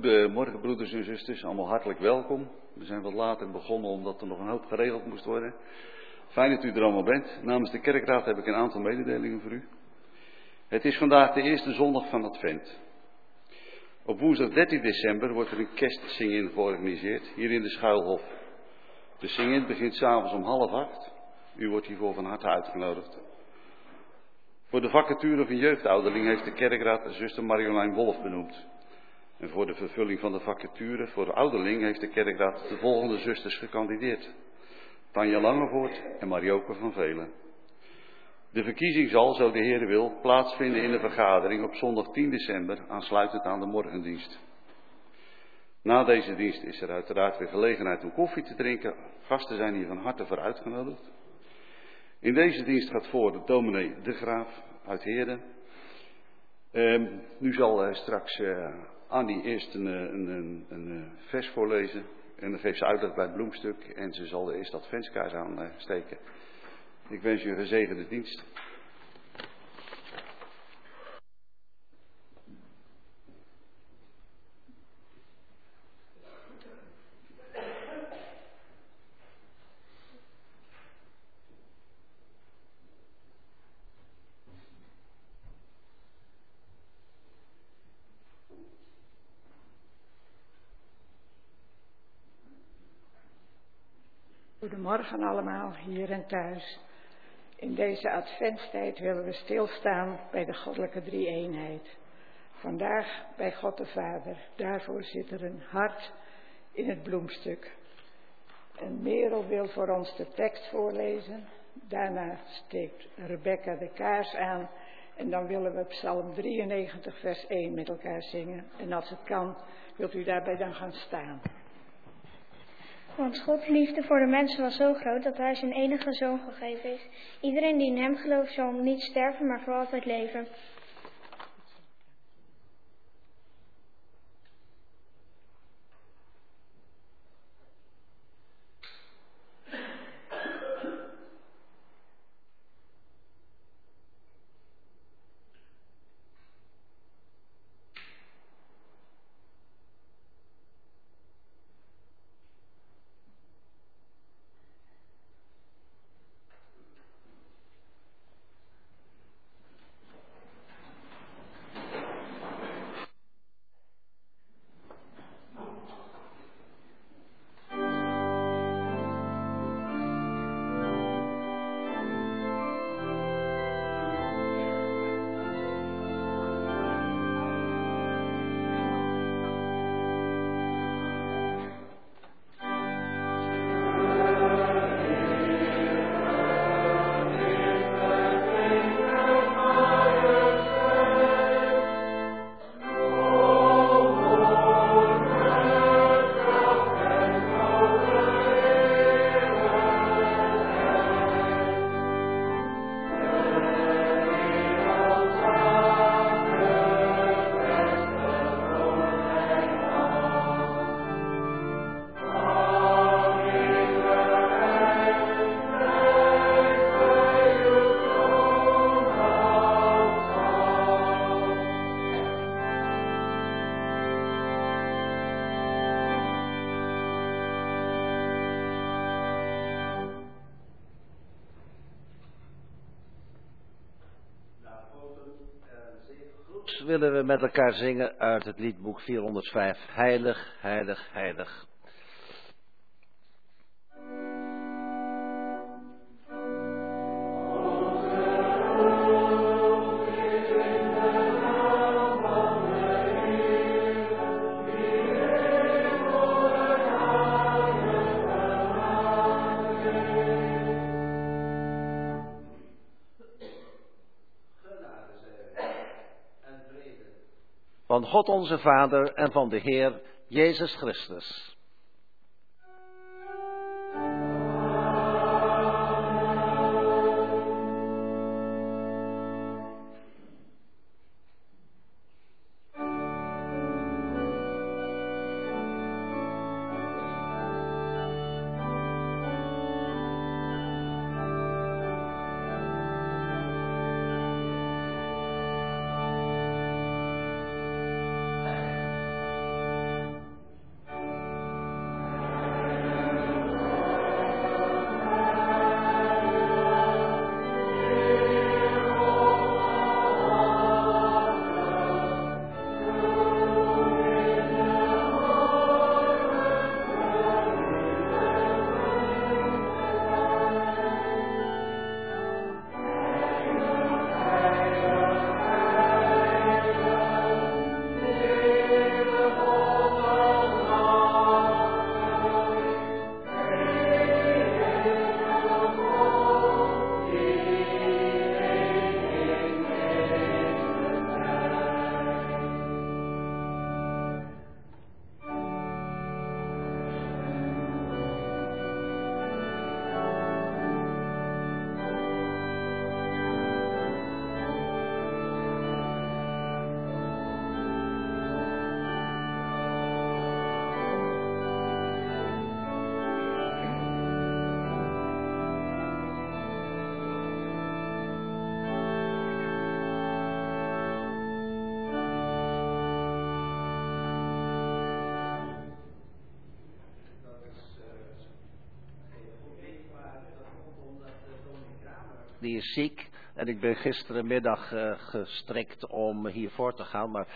Goedemorgen broeders en zusters, allemaal hartelijk welkom. We zijn wat later begonnen omdat er nog een hoop geregeld moest worden. Fijn dat u er allemaal bent. Namens de kerkraad heb ik een aantal mededelingen voor u. Het is vandaag de eerste zondag van Advent. Op woensdag 13 december wordt er een kerstzingen georganiseerd, hier in de Schuilhof. De zingen begint s'avonds om half acht. U wordt hiervoor van harte uitgenodigd. Voor de vacature van jeugdouderling heeft de kerkraad zuster Marjolein Wolf benoemd. En voor de vervulling van de vacature voor de ouderling heeft de kerkraad de volgende zusters gekandideerd. Tanja Langevoort en Marioke van Velen. De verkiezing zal, zo de Heer wil, plaatsvinden in de vergadering op zondag 10 december, aansluitend aan de morgendienst. Na deze dienst is er uiteraard weer gelegenheid om koffie te drinken. Gasten zijn hier van harte voor uitgenodigd. In deze dienst gaat voor de dominee De Graaf uit Heerden. Ehm, nu zal uh, straks uh, Annie eerst een, een, een, een, vers voorlezen. En dan geeft ze uitleg bij het bloemstuk. En ze zal eerst dat venskaars aansteken. Ik wens u een gezegende dienst. Goedemorgen allemaal, hier en thuis. In deze adventstijd willen we stilstaan bij de goddelijke drie-eenheid. Vandaag bij God de Vader. Daarvoor zit er een hart in het bloemstuk. En Merel wil voor ons de tekst voorlezen. Daarna steekt Rebecca de kaars aan. En dan willen we Psalm 93, vers 1 met elkaar zingen. En als het kan, wilt u daarbij dan gaan staan. Want Gods liefde voor de mensen was zo groot dat hij zijn enige zoon gegeven is. Iedereen die in hem gelooft zal niet sterven, maar voor altijd leven. Willen we met elkaar zingen uit het liedboek 405. Heilig, heilig, heilig. God onze Vader en van de Heer Jezus Christus. Die is ziek. En ik ben gisterenmiddag uh, gestrikt om hiervoor te gaan. Maar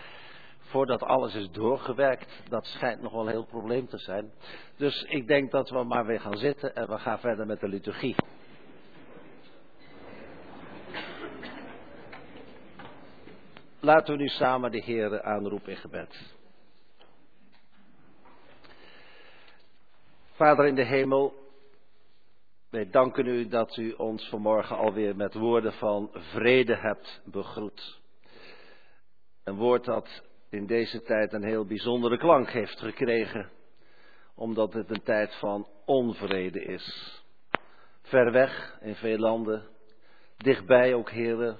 voordat alles is doorgewerkt, dat schijnt nog wel een heel probleem te zijn. Dus ik denk dat we maar weer gaan zitten en we gaan verder met de liturgie. Laten we nu samen de Heer aanroepen in gebed. Vader in de hemel, wij danken u dat u ons vanmorgen alweer met woorden van vrede hebt begroet. Een woord dat in deze tijd een heel bijzondere klank heeft gekregen, omdat het een tijd van onvrede is. Ver weg in veel landen, dichtbij ook heren.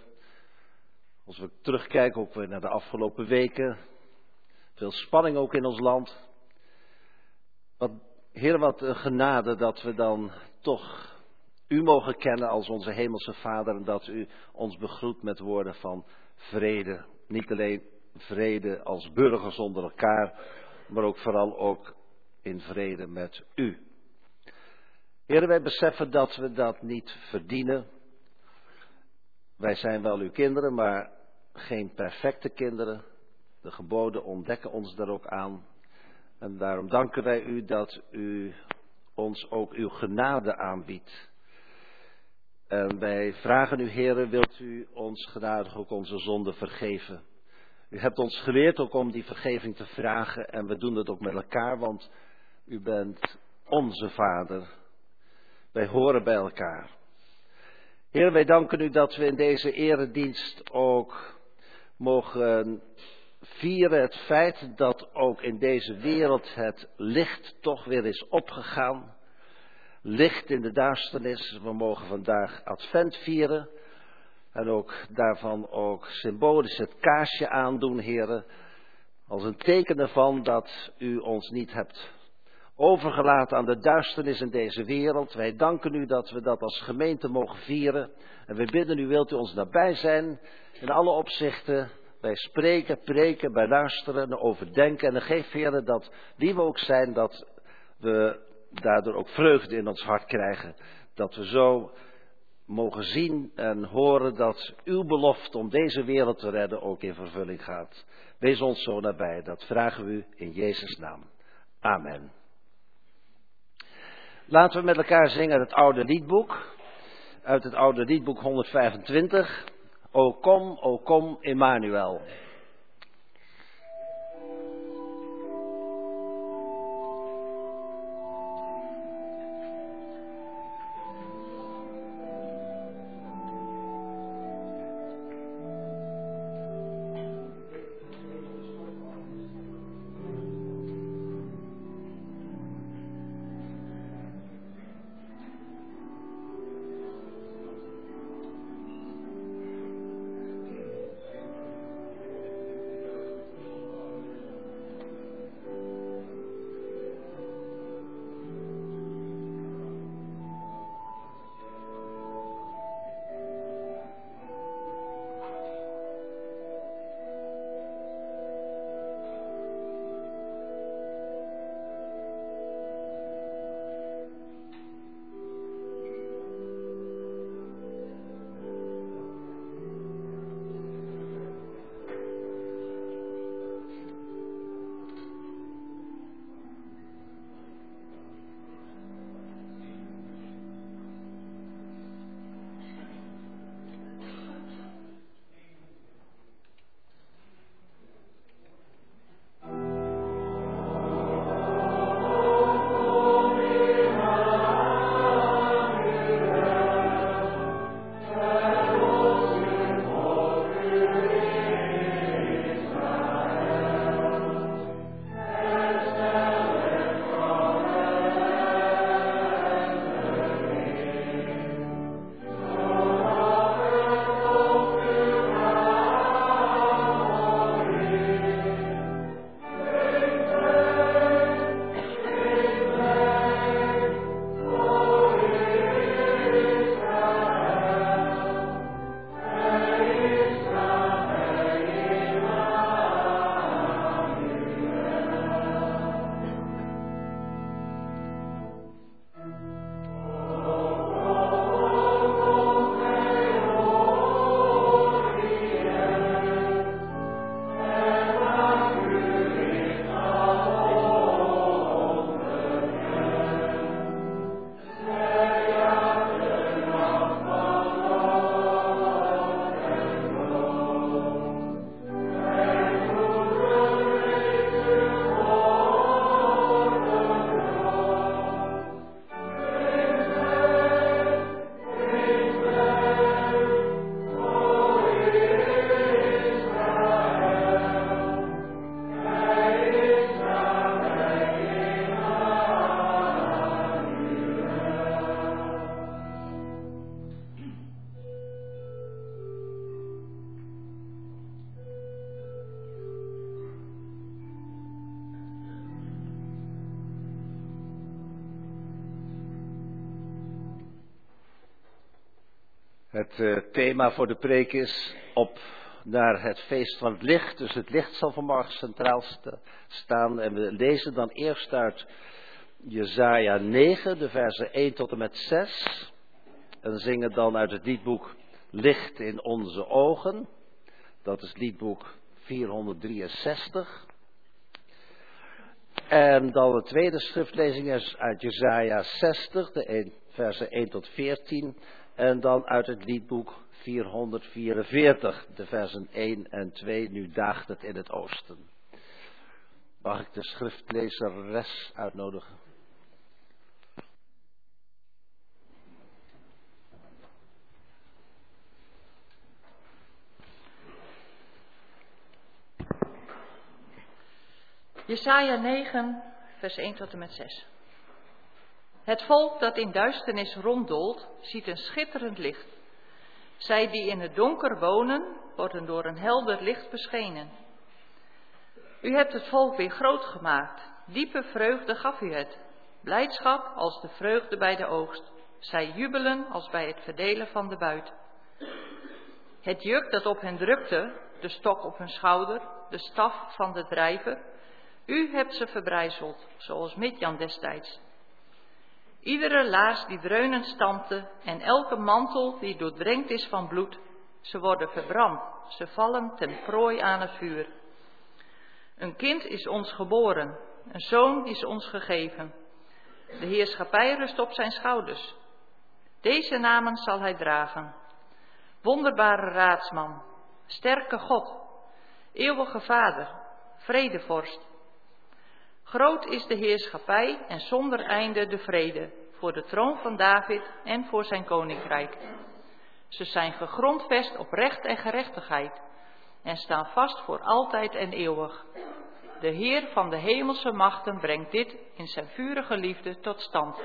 Als we terugkijken ook weer naar de afgelopen weken, veel spanning ook in ons land. Wat, Heer, wat genade dat we dan toch u mogen kennen als onze hemelse Vader en dat u ons begroet met woorden van vrede. Niet alleen vrede als burgers onder elkaar, maar ook vooral ook in vrede met u. Heren, wij beseffen dat we dat niet verdienen. Wij zijn wel uw kinderen, maar geen perfecte kinderen. De geboden ontdekken ons daar ook aan. En daarom danken wij u dat u ons ook uw genade aanbiedt. En wij vragen u, heren, wilt u ons genadig ook onze zonde vergeven? U hebt ons geleerd ook om die vergeving te vragen en we doen het ook met elkaar, want u bent onze Vader. Wij horen bij elkaar. Heer, wij danken u dat we in deze eredienst ook mogen vieren het feit dat ook in deze wereld het licht toch weer is opgegaan. Licht in de duisternis. We mogen vandaag Advent vieren. En ook daarvan ook symbolisch het kaarsje aandoen, heren. Als een teken ervan dat u ons niet hebt overgelaten aan de duisternis in deze wereld. Wij danken u dat we dat als gemeente mogen vieren. En we bidden u, wilt u ons nabij zijn in alle opzichten. Wij spreken, preken, bij luisteren en overdenken. En dan geef, heren, dat wie we ook zijn, dat we daardoor ook vreugde in ons hart krijgen. Dat we zo mogen zien en horen dat uw belofte om deze wereld te redden ook in vervulling gaat. Wees ons zo nabij, dat vragen we u in Jezus' naam. Amen. Laten we met elkaar zingen het oude liedboek, uit het oude liedboek 125. O kom, o kom, Emmanuel. Thema voor de preek is op naar het feest van het licht. Dus het licht zal vanmorgen centraal sta staan. En we lezen dan eerst uit Jezaja 9, de versen 1 tot en met 6. En zingen dan uit het liedboek Licht in onze ogen. Dat is liedboek 463. En dan de tweede schriftlezing is uit Jezaja 60, de 1, versen 1 tot 14. En dan uit het liedboek 444, de versen 1 en 2. Nu daagt het in het oosten. Mag ik de schriftlezeres uitnodigen? Jesaja 9, vers 1 tot en met 6. Het volk dat in duisternis ronddolt, ziet een schitterend licht. Zij die in het donker wonen, worden door een helder licht beschenen. U hebt het volk weer groot gemaakt. Diepe vreugde gaf u het. Blijdschap als de vreugde bij de oogst. Zij jubelen als bij het verdelen van de buit. Het juk dat op hen drukte, de stok op hun schouder, de staf van de drijver, u hebt ze verbrijzeld, zoals Midjan destijds. Iedere laars die dreunend stampte en elke mantel die doordrenkt is van bloed, ze worden verbrand, ze vallen ten prooi aan het vuur. Een kind is ons geboren, een zoon is ons gegeven. De heerschappij rust op zijn schouders. Deze namen zal hij dragen. Wonderbare raadsman, sterke God, eeuwige vader, vredevorst, Groot is de heerschappij en zonder einde de vrede voor de troon van David en voor zijn koninkrijk. Ze zijn gegrondvest op recht en gerechtigheid en staan vast voor altijd en eeuwig. De Heer van de hemelse machten brengt dit in zijn vurige liefde tot stand.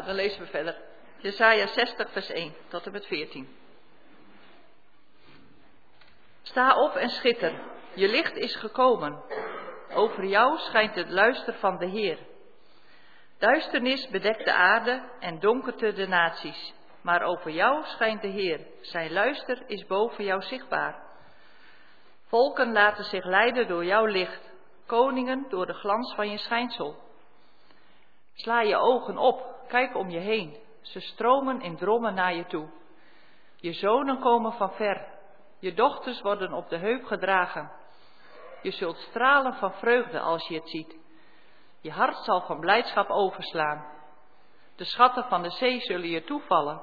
Nou, dan lezen we verder. Jesaja 60, vers 1 tot en met 14. Sta op en schitter, je licht is gekomen. Over jou schijnt het luister van de Heer. Duisternis bedekt de aarde en donkerte de naties. Maar over jou schijnt de Heer. Zijn luister is boven jou zichtbaar. Volken laten zich leiden door jouw licht. Koningen door de glans van je schijnsel. Sla je ogen op, kijk om je heen. Ze stromen in drommen naar je toe. Je zonen komen van ver. Je dochters worden op de heup gedragen. Je zult stralen van vreugde als je het ziet. Je hart zal van blijdschap overslaan. De schatten van de zee zullen je toevallen.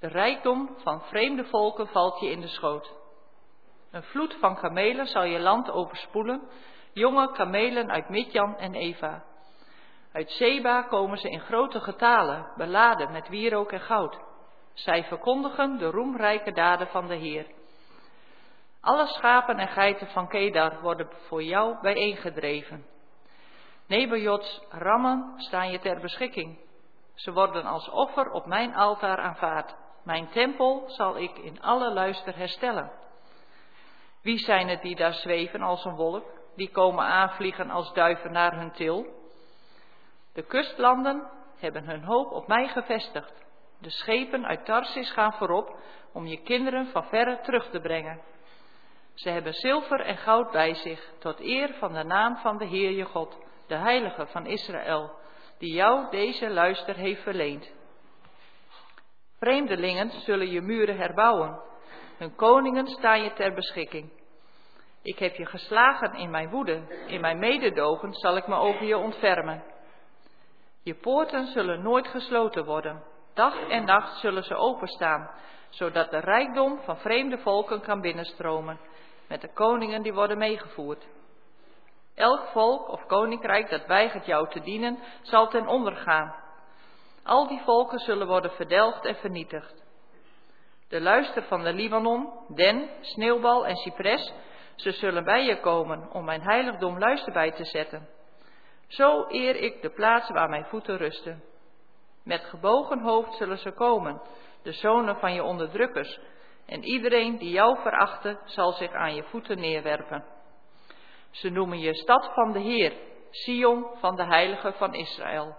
De rijkdom van vreemde volken valt je in de schoot. Een vloed van kamelen zal je land overspoelen, jonge kamelen uit Midjan en Eva. Uit Seba komen ze in grote getalen, beladen met wierook en goud. Zij verkondigen de roemrijke daden van de Heer. Alle schapen en geiten van Kedar worden voor jou bijeengedreven. Nebajots rammen staan je ter beschikking. Ze worden als offer op mijn altaar aanvaard. Mijn tempel zal ik in alle luister herstellen. Wie zijn het die daar zweven als een wolk, die komen aanvliegen als duiven naar hun til? De kustlanden hebben hun hoop op mij gevestigd. De schepen uit Tarsis gaan voorop om je kinderen van verre terug te brengen. Ze hebben zilver en goud bij zich, tot eer van de naam van de Heer je God, de Heilige van Israël, die jou deze luister heeft verleend. Vreemdelingen zullen je muren herbouwen, hun koningen staan je ter beschikking. Ik heb je geslagen in mijn woede, in mijn mededogen zal ik me over je ontfermen. Je poorten zullen nooit gesloten worden, dag en nacht zullen ze openstaan, zodat de rijkdom van vreemde volken kan binnenstromen, met de koningen die worden meegevoerd. Elk volk of koninkrijk dat weigert jou te dienen, zal ten onder gaan. Al die volken zullen worden verdelgd en vernietigd. De luister van de Libanon, den, sneeuwbal en cipres, ze zullen bij je komen om mijn heiligdom luister bij te zetten. Zo eer ik de plaats waar mijn voeten rusten. Met gebogen hoofd zullen ze komen, de zonen van je onderdrukkers, en iedereen die jou verachten zal zich aan je voeten neerwerpen. Ze noemen je stad van de Heer, Sion van de Heilige van Israël.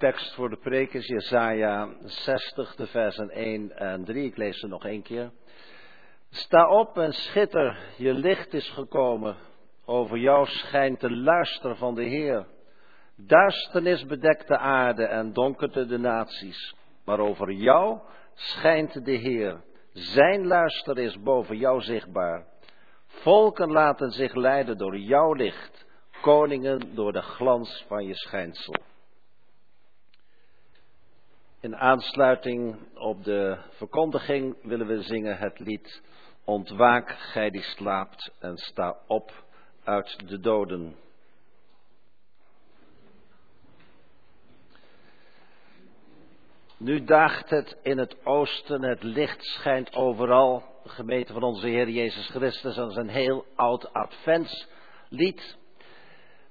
Tekst voor de preek is Jesaja 60, de versen 1 en 3. Ik lees ze nog één keer. Sta op en schitter, je licht is gekomen. Over jou schijnt de luister van de Heer. Duisternis bedekt de aarde en donkerte de naties. Maar over jou schijnt de Heer. Zijn luister is boven jou zichtbaar. Volken laten zich leiden door jouw licht. Koningen door de glans van je schijnsel. In aansluiting op de verkondiging willen we zingen het lied Ontwaak, gij die slaapt en sta op uit de doden. Nu daagt het in het oosten, het licht schijnt overal. De gemeente van onze Heer Jezus Christus, dat is een heel oud adventslied.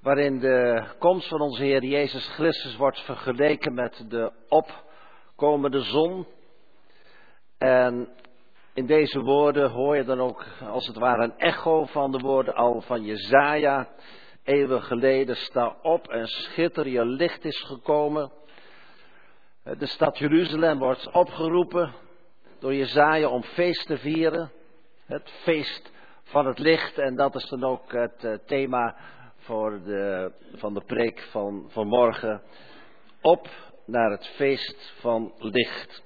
Waarin de komst van onze Heer Jezus Christus wordt vergeleken met de opkomende zon. En in deze woorden hoor je dan ook als het ware een echo van de woorden al van Jezaja. Eeuwen geleden, sta op en schitter, je licht is gekomen. De stad Jeruzalem wordt opgeroepen door Jezaja om feest te vieren. Het feest van het licht. En dat is dan ook het eh, thema voor de, van de preek van vanmorgen. Op naar het feest van licht.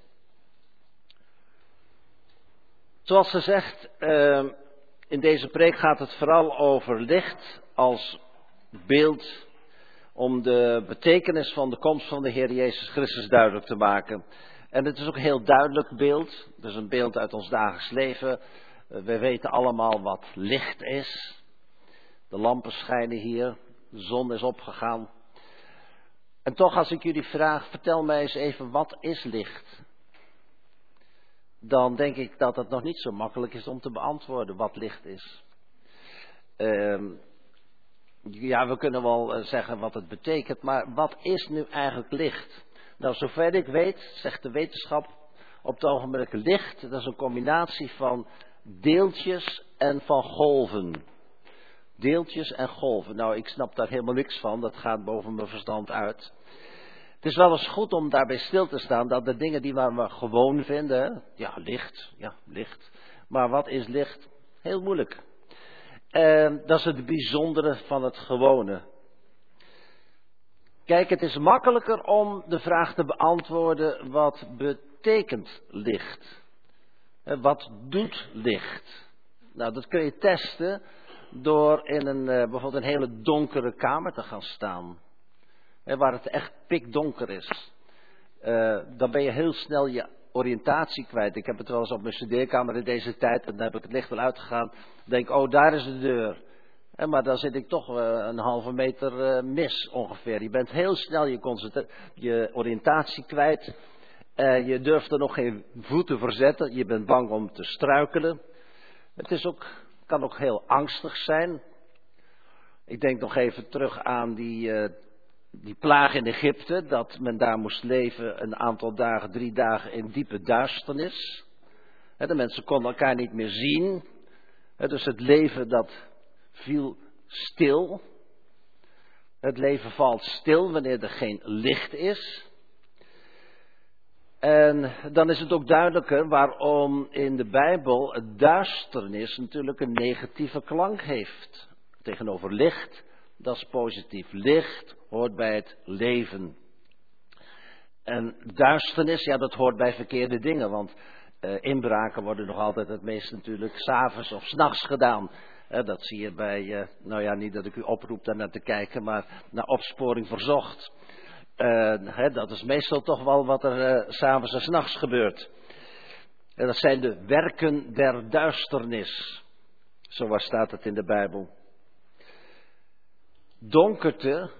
Zoals gezegd, uh, in deze preek gaat het vooral over licht als beeld om de betekenis van de komst van de Heer Jezus Christus duidelijk te maken. En het is ook een heel duidelijk beeld. Het is een beeld uit ons dagelijks leven. We weten allemaal wat licht is. De lampen schijnen hier. De zon is opgegaan. En toch als ik jullie vraag, vertel mij eens even, wat is licht? Dan denk ik dat het nog niet zo makkelijk is om te beantwoorden wat licht is. Uh, ja, we kunnen wel eh, zeggen wat het betekent, maar wat is nu eigenlijk licht? Nou, zover ik weet, zegt de wetenschap op het ogenblik licht, dat is een combinatie van deeltjes en van golven. Deeltjes en golven. Nou, ik snap daar helemaal niks van, dat gaat boven mijn verstand uit. Het is wel eens goed om daarbij stil te staan dat de dingen die we gewoon vinden, ja, licht, ja, licht. Maar wat is licht? Heel moeilijk. Dat is het bijzondere van het gewone. Kijk, het is makkelijker om de vraag te beantwoorden: wat betekent licht? Wat doet licht? Nou, dat kun je testen door in een, eh, bijvoorbeeld een hele donkere kamer te gaan staan. Waar het echt pikdonker is. Uh, dan ben je heel snel je oriëntatie kwijt. Ik heb het wel eens op mijn studeerkamer in deze tijd, en dan heb ik het licht wel uitgegaan. denk, oh, daar is de deur. Maar dan zit ik toch uh, een halve meter mis ongeveer. Je bent heel snel je, je oriëntatie kwijt. Je durft er nog geen voeten verzetten. Je bent bang om te struikelen. Het is ook, kan ook heel angstig zijn. Ik denk nog even terug aan die die plaag in Egypte, dat men daar moest leven een aantal dagen, drie dagen in diepe duisternis. De mensen konden elkaar niet meer zien. Dus het leven dat viel stil. Het leven valt stil wanneer er geen licht is. En dan is het ook duidelijker waarom in de Bijbel duisternis natuurlijk een negatieve klank heeft. Tegenover licht dat is positief. Licht hoort bij het leven. En duisternis, ja, dat hoort bij verkeerde dingen, want uh, inbraken worden nog altijd het meest natuurlijk s'avonds of s'nachts gedaan. Uh, dat zie je bij, uh, nou ja, niet dat ik u oproep daar naar te kijken, maar naar opsporing verzocht. Hè, dat is meestal toch wel wat er s'avonds en s'nachts gebeurt. En dat zijn de werken der duisternis. Zo staat het in de Bijbel donkerte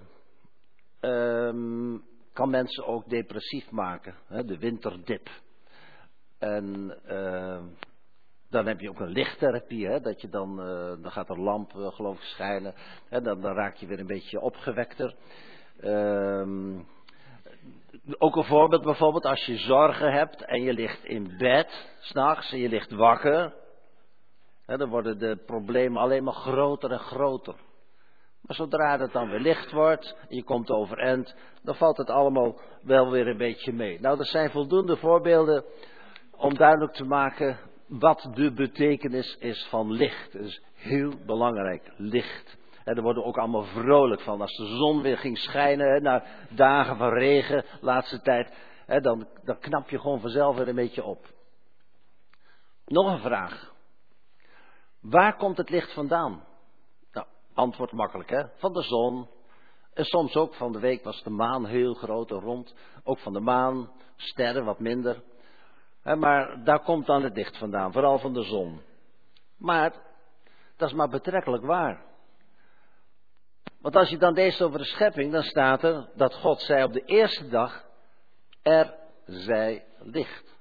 um, kan mensen ook depressief maken. Hè, de winterdip. En uh, dan heb je ook een lichttherapie. Hè, dat je dan, uh, dan gaat een lamp uh, geloof ik schijnen. Dan, dan, raak je weer een beetje opgewekter. Um, ook een voorbeeld bijvoorbeeld als je zorgen hebt en je ligt in bed s'nachts en je ligt wakker. Hè, dan worden de problemen alleen maar groter en groter. Maar zodra het dan weer licht wordt, je komt overeind, dan valt het allemaal wel weer een beetje mee. Nou, er zijn voldoende voorbeelden om duidelijk te maken wat de betekenis is van licht. Het is heel belangrijk, licht. Daar worden we ook allemaal vrolijk van. Als de zon weer ging schijnen, na dagen van regen, laatste tijd, dan, dan knap je gewoon vanzelf weer een beetje op. Nog een vraag. Waar komt het licht vandaan? Antwoord makkelijk, hè? Van de zon. En soms ook van de week was de maan heel groot en rond. Ook van de maan, sterren wat minder. Maar daar komt dan het licht vandaan, vooral van de zon. Maar dat is maar betrekkelijk waar. Want als je dan leest over de schepping, dan staat er dat God zei op de eerste dag, er zij licht.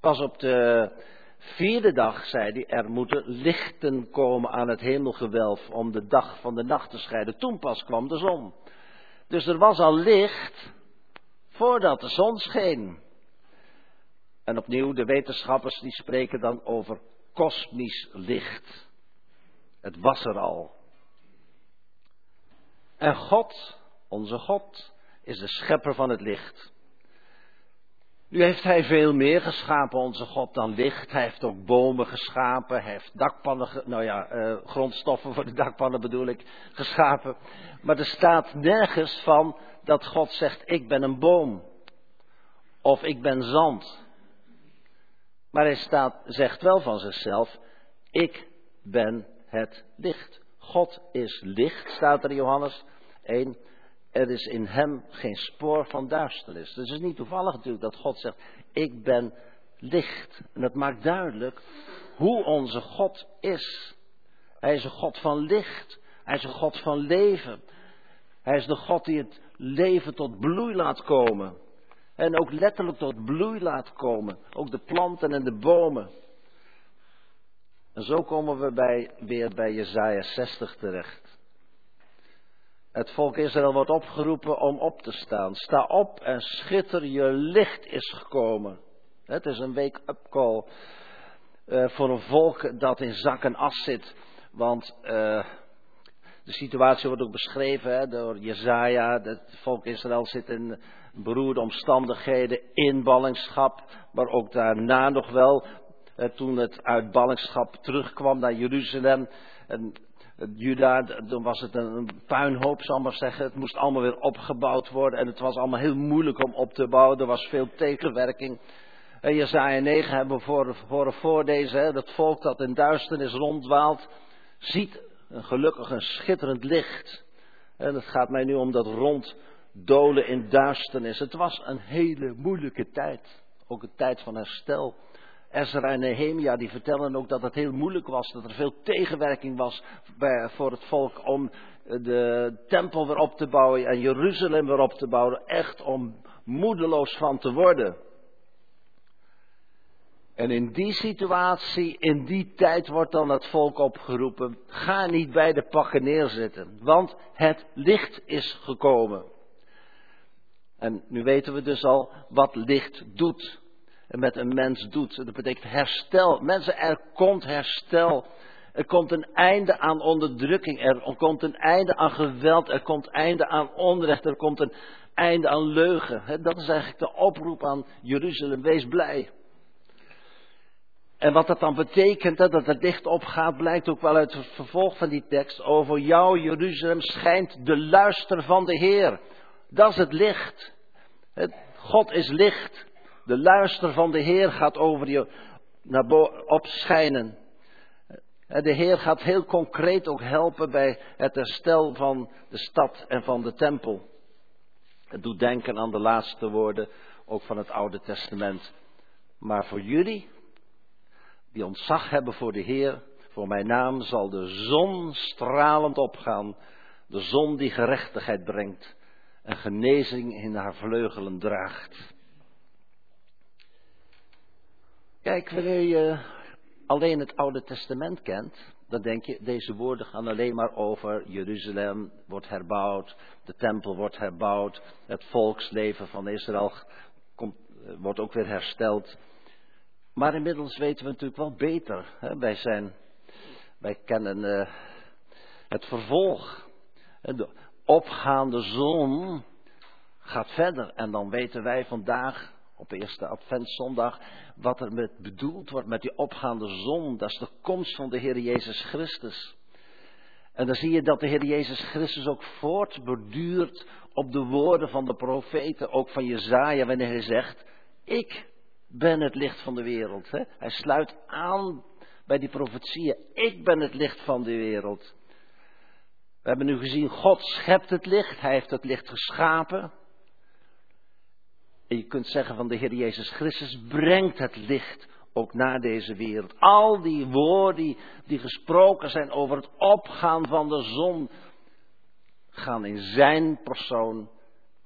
Pas op de vierde dag zei hij, er moeten lichten komen aan het hemelgewelf om de dag van de nacht te scheiden. Toen pas kwam de zon. Dus er was al licht voordat de zon scheen. En opnieuw, de wetenschappers die spreken dan over kosmisch licht. Het was er al. En God, onze God, is de schepper van het licht. Nu heeft hij veel meer geschapen, onze God, dan licht. Hij heeft ook bomen geschapen. Hij heeft dakpannen, nou ja, uh, grondstoffen voor de dakpannen bedoel ik, geschapen. Maar er staat nergens van dat God zegt, ik ben een boom. Of ik ben zand. Maar hij staat, zegt wel van zichzelf, ik ben het licht. God is licht, staat er in Johannes 1. Er is in hem geen spoor van duisternis. Dus het is niet toevallig natuurlijk dat God zegt, ik ben licht. En dat maakt duidelijk hoe onze God is. Hij is een God van licht. Hij is een God van leven. Hij is de God die het leven tot bloei laat komen. En ook letterlijk tot bloei laat komen. Ook de planten en de bomen. En zo komen we bij, weer bij Jezaja 60 terecht. Het volk Israël wordt opgeroepen om op te staan. Sta op en schitter, je licht is gekomen. Het is een wake-up call uh, voor een volk dat in zak en as zit. Want uh, de situatie wordt ook beschreven door Jezaja. Het volk Israël zit in beroerde omstandigheden in ballingschap. Maar ook daarna nog wel. Uh, toen het uit ballingschap terugkwam naar Jeruzalem. En Juda, dan was het een puinhoop, zal ik maar zeggen. Het moest allemaal weer opgebouwd worden en het was allemaal heel moeilijk om op te bouwen. Er was veel tegenwerking. En Jezaja 9 hebben we voor, voor, deze, dat volk dat in duisternis ronddwaalt, ziet een gelukkig een schitterend licht. En het gaat mij nu om dat ronddolen in duisternis. Het was een hele moeilijke tijd, ook een tijd van herstel. Ezra en Nehemia die vertellen ook dat het heel moeilijk was, dat er veel tegenwerking was voor het volk om de tempel weer op te bouwen en Jeruzalem weer op te bouwen, echt om moedeloos van te worden. En in die situatie, in die tijd wordt dan het volk opgeroepen, ga niet bij de pakken neerzitten, want het licht is gekomen. En nu weten we dus al wat licht doet met een mens doet. Dat betekent herstel. Mensen, er komt herstel. Er komt een einde aan onderdrukking. Er komt een einde aan geweld. Er komt een einde aan onrecht. Er komt een einde aan leugen. Dat is eigenlijk de oproep aan Jeruzalem. Wees blij. En wat dat dan betekent, dat het licht opgaat, blijkt ook wel uit het vervolg van die tekst. Over jou, Jeruzalem, schijnt de luister van de Heer. Dat is het licht. God is licht. De luister van de Heer gaat over je naar opschijnen. De Heer gaat heel concreet ook helpen bij het herstel van de stad en van de tempel. Het doet denken aan de laatste woorden, ook van het Oude Testament. Maar voor jullie, die ontzag hebben voor de Heer, voor mijn naam, zal de zon stralend opgaan. De zon die gerechtigheid brengt en genezing in haar vleugelen draagt. Kijk, wanneer je alleen het Oude Testament kent, dan denk je, deze woorden gaan alleen maar over Jeruzalem wordt herbouwd, de tempel wordt herbouwd, het volksleven van Israël komt, wordt ook weer hersteld. Maar inmiddels weten we natuurlijk wel beter. Hè? Wij, zijn, wij kennen uh, het vervolg. De opgaande zon gaat verder en dan weten wij vandaag op eerste adventszondag, wat er met bedoeld wordt met die opgaande zon. Dat is de komst van de Heer Jezus Christus. En dan zie je dat de Heer Jezus Christus ook voortborduurt op de woorden van de profeten, ook van Jezaja, wanneer hij zegt, ik ben het licht van de wereld. Hij sluit aan bij die profetieën, ik ben het licht van de wereld. We hebben nu gezien, God schept het licht, Hij heeft het licht geschapen. En je kunt zeggen van de Heer Jezus Christus brengt het licht ook naar deze wereld. Al die woorden die, gesproken zijn over het opgaan van de zon, gaan in zijn persoon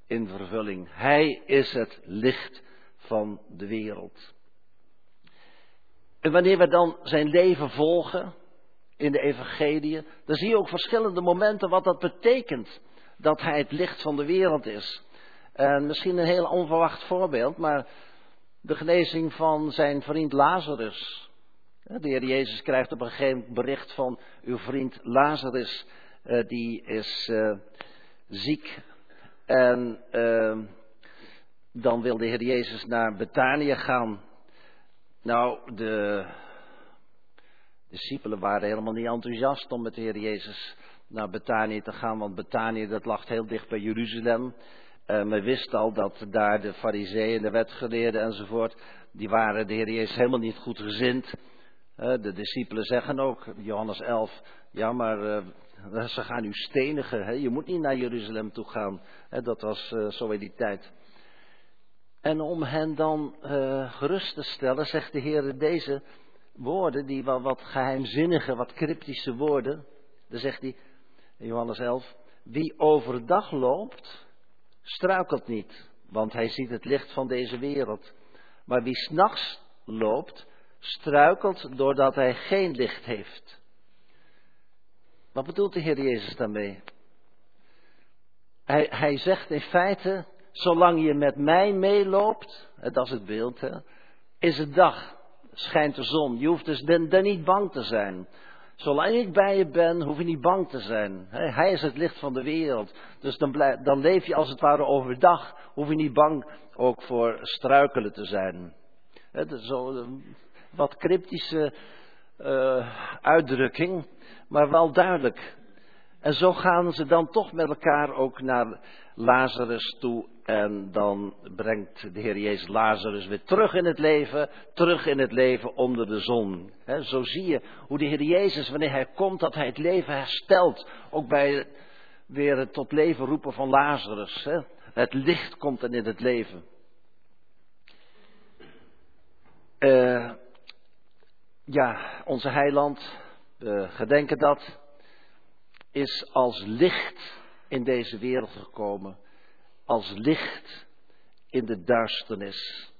in vervulling. Hij is het licht van de wereld. En wanneer we dan zijn leven volgen in de evangelie, dan zie je ook verschillende momenten wat dat betekent. Dat hij het licht van de wereld is. En misschien een heel onverwacht voorbeeld, maar de genezing van zijn vriend Lazarus. De Heer Jezus krijgt op een gegeven moment bericht van uw vriend Lazarus, eh, die is ziek. En uh, dan wil de Heer Jezus naar Betanië gaan. Nou, de discipelen waren helemaal niet enthousiast om met de Heer Jezus naar Betanië te gaan, want Betanië dat lag heel dicht bij Jeruzalem. Uh, men wist al dat daar de fariseeën, de wetgeleerden enzovoort, die waren de Heer Jezus helemaal niet goed gezind. Uh, de discipelen zeggen ook, Johannes 11, ja maar uh, ze gaan u stenigen, hè? je moet niet naar Jeruzalem toe gaan. Dat was zo in die tijd. En om hen dan gerust te stellen, zegt de Heer deze woorden, die wel wat geheimzinnige, wat cryptische woorden. Dan zegt hij, Johannes 11, wie overdag loopt, struikelt niet, want hij ziet het licht van deze wereld. Maar wie s'nachts loopt, struikelt doordat hij geen licht heeft. Wat bedoelt de Heer Jezus daarmee? Hij, hij zegt in feite, zolang je met mij meeloopt, dat is het beeld, hè, is het dag, schijnt de zon. Je hoeft dus dan, niet bang te zijn. Zolang ik bij je ben, hoef je niet bang te zijn. Hij is het licht van de wereld. Dus dan, dan leef je als het ware overdag. Hoef je niet bang ook voor struikelen te zijn. Het is zo wat cryptische uh, uitdrukking, maar wel duidelijk. En zo gaan ze dan toch met elkaar ook naar Lazarus toe. En dan brengt de Heer Jezus Lazarus weer terug in het leven, terug in het leven onder de zon. zo zie je hoe de Heer Jezus, wanneer Hij komt, dat Hij het leven herstelt. Ook bij weer het tot leven roepen van Lazarus. Het licht komt dan in het leven. Uh, ja, onze heiland, we gedenken dat, is als licht in deze wereld gekomen. Als licht in de duisternis.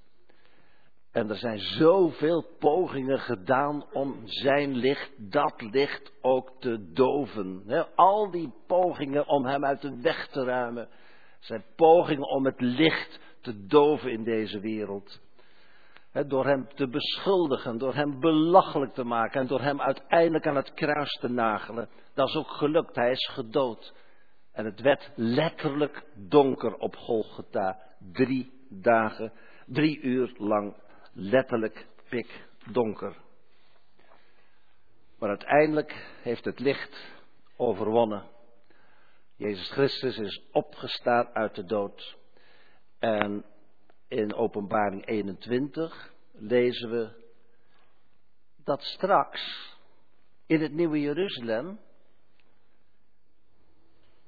En er zijn zoveel pogingen gedaan om zijn licht, dat licht ook te doven. al die pogingen om hem uit de weg te ruimen, zijn pogingen om het licht te doven in deze wereld. Door hem te beschuldigen, door hem belachelijk te maken en door hem uiteindelijk aan het kruis te nagelen. Dat is ook gelukt, hij is gedood. En het werd letterlijk donker op Golgotha. Drie dagen, drie uur lang letterlijk pikdonker. Maar uiteindelijk heeft het licht overwonnen. Jezus Christus is opgestaan uit de dood. En in Openbaring 21 lezen we dat straks in het Nieuwe Jeruzalem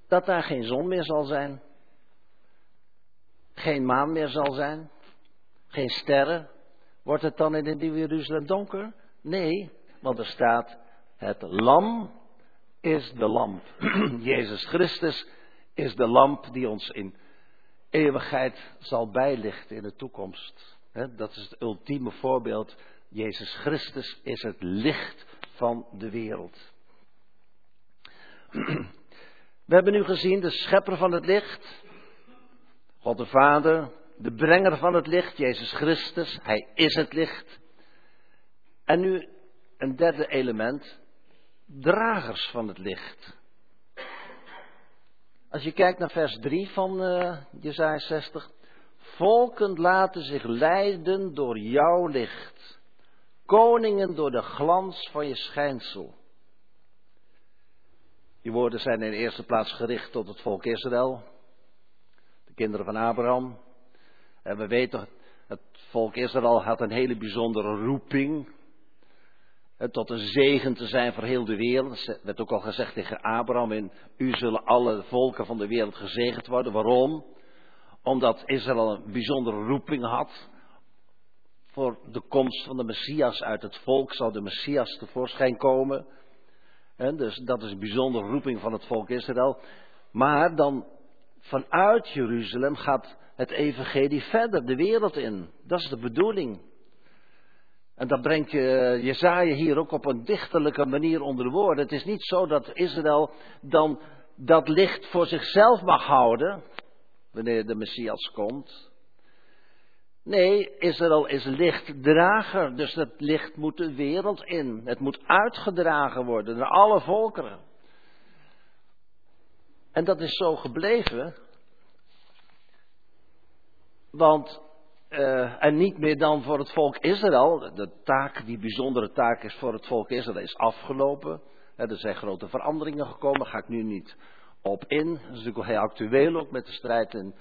dat daar geen zon meer zal zijn, geen maan meer zal zijn, geen sterren. Wordt het dan in het Nieuwe Jeruzalem donker? Nee, want er staat: het lam is de lamp. Jezus Christus is de lamp die ons in eeuwigheid zal bijlichten in de toekomst. dat is het ultieme voorbeeld. Jezus Christus is het licht van de wereld. We hebben nu gezien de schepper van het licht, God de Vader, de brenger van het licht, Jezus Christus, Hij is het licht. En nu een derde element, dragers van het licht. Als je kijkt naar vers 3 van uh, Jezaja 60. Volken laten zich leiden door jouw licht. Koningen door de glans van je schijnsel. Die woorden zijn in de eerste plaats gericht tot het volk Israël, de kinderen van Abraham. En we weten, het volk Israël had een hele bijzondere roeping. Tot een zegen te zijn voor heel de wereld. Dat werd ook al gezegd tegen Abraham, in u zullen alle volken van de wereld gezegend worden. Waarom? Omdat Israël een bijzondere roeping had. Voor de komst van de Messias uit het volk zal de Messias tevoorschijn komen. dus dat is een bijzondere roeping van het volk Israël. Maar dan vanuit Jeruzalem gaat het evangelie verder de wereld in. Dat is de bedoeling. En dat brengt je, Jezaja hier ook op een dichterlijke manier onder de woorden. Het is niet zo dat Israël dan dat licht voor zichzelf mag houden, wanneer de Messias komt. Nee, Israël is lichtdrager, dus dat licht moet de wereld in. Het moet uitgedragen worden naar alle volkeren. En dat is zo gebleven, want uh, en niet meer dan voor het volk Israël. De taak, die bijzondere taak is voor het volk Israël, is afgelopen. er zijn grote veranderingen gekomen, daar ga ik nu niet op in. Dat is natuurlijk wel heel actueel ook met de strijd in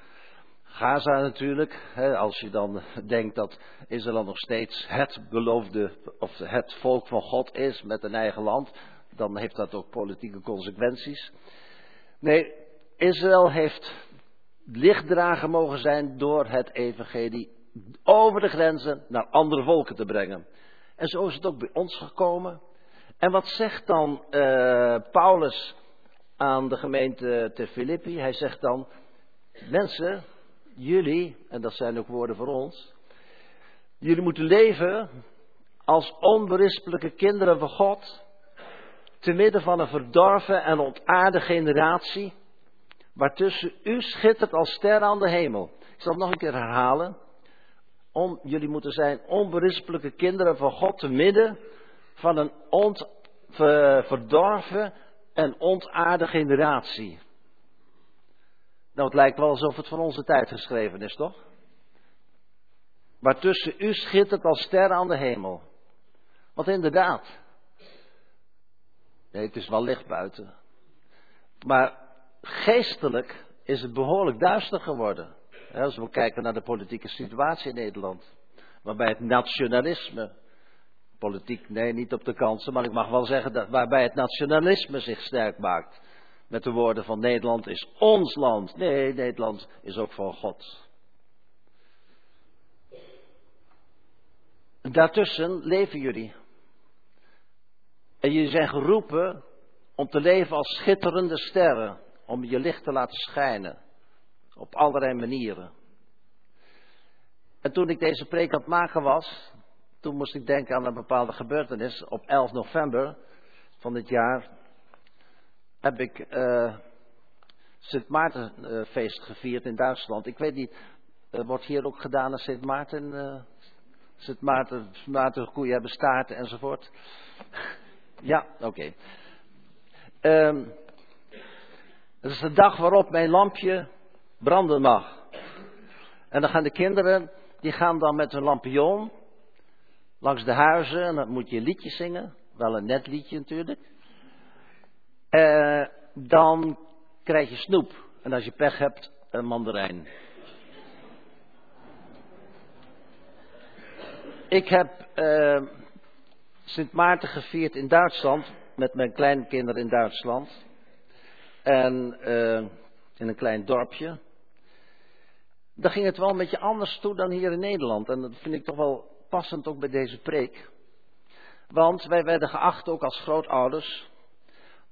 Gaza natuurlijk. als je dan denkt dat Israël nog steeds het beloofde, of het volk van God is met een eigen land, dan heeft dat ook politieke consequenties. Nee, Israël heeft lichtdrager mogen zijn door het evangelie over de grenzen naar andere volken te brengen. En zo is het ook bij ons gekomen. En wat zegt dan uh, Paulus aan de gemeente te Filippi? Hij zegt dan, mensen, jullie, en dat zijn ook woorden voor ons, jullie moeten leven als onberispelijke kinderen van God, te midden van een verdorven en ontaarde generatie, waartussen u schittert als ster aan de hemel. Ik zal het nog een keer herhalen om, jullie moeten zijn onberispelijke kinderen van God te midden van een ont, verdorven en ontaarde generatie. Nou, het lijkt wel alsof het van onze tijd geschreven is, toch? Waartussen u schittert als ster aan de hemel. Want inderdaad. Nee, het is wel licht buiten. Maar geestelijk is het behoorlijk duister geworden. Als we kijken naar de politieke situatie in Nederland. Waarbij het nationalisme, politiek nee niet op de kansen, maar ik mag wel zeggen dat waarbij het nationalisme zich sterk maakt. Met de woorden van Nederland is ons land. Nee, Nederland is ook van God. Daartussen leven jullie. En jullie zijn geroepen om te leven als schitterende sterren. Om je licht te laten schijnen. Op allerlei manieren. En toen ik deze preek aan het maken was, toen moest ik denken aan een bepaalde gebeurtenis. Op 11 november van dit jaar heb ik uh, Sint Maartenfeest gevierd in Duitsland. Ik weet niet, er wordt hier ook gedaan aan Sint Maarten, uh, Sint Maarten, Maarten koeien hebben staarten enzovoort. ja, oké. Okay. Um, het is de dag waarop mijn lampje branden mag. En dan gaan de kinderen, die gaan dan met hun lampion langs de huizen en dan moet je een liedje zingen. Wel een net liedje natuurlijk. Uh, dan krijg je snoep. En als je pech hebt, een mandarijn. Ik heb uh, Sint Maarten gevierd in Duitsland. Met mijn kleinkinderen in Duitsland. En uh, in een klein dorpje. Daar ging het wel een beetje anders toe dan hier in Nederland. En dat vind ik toch wel passend ook bij deze preek. Want wij werden geacht ook als grootouders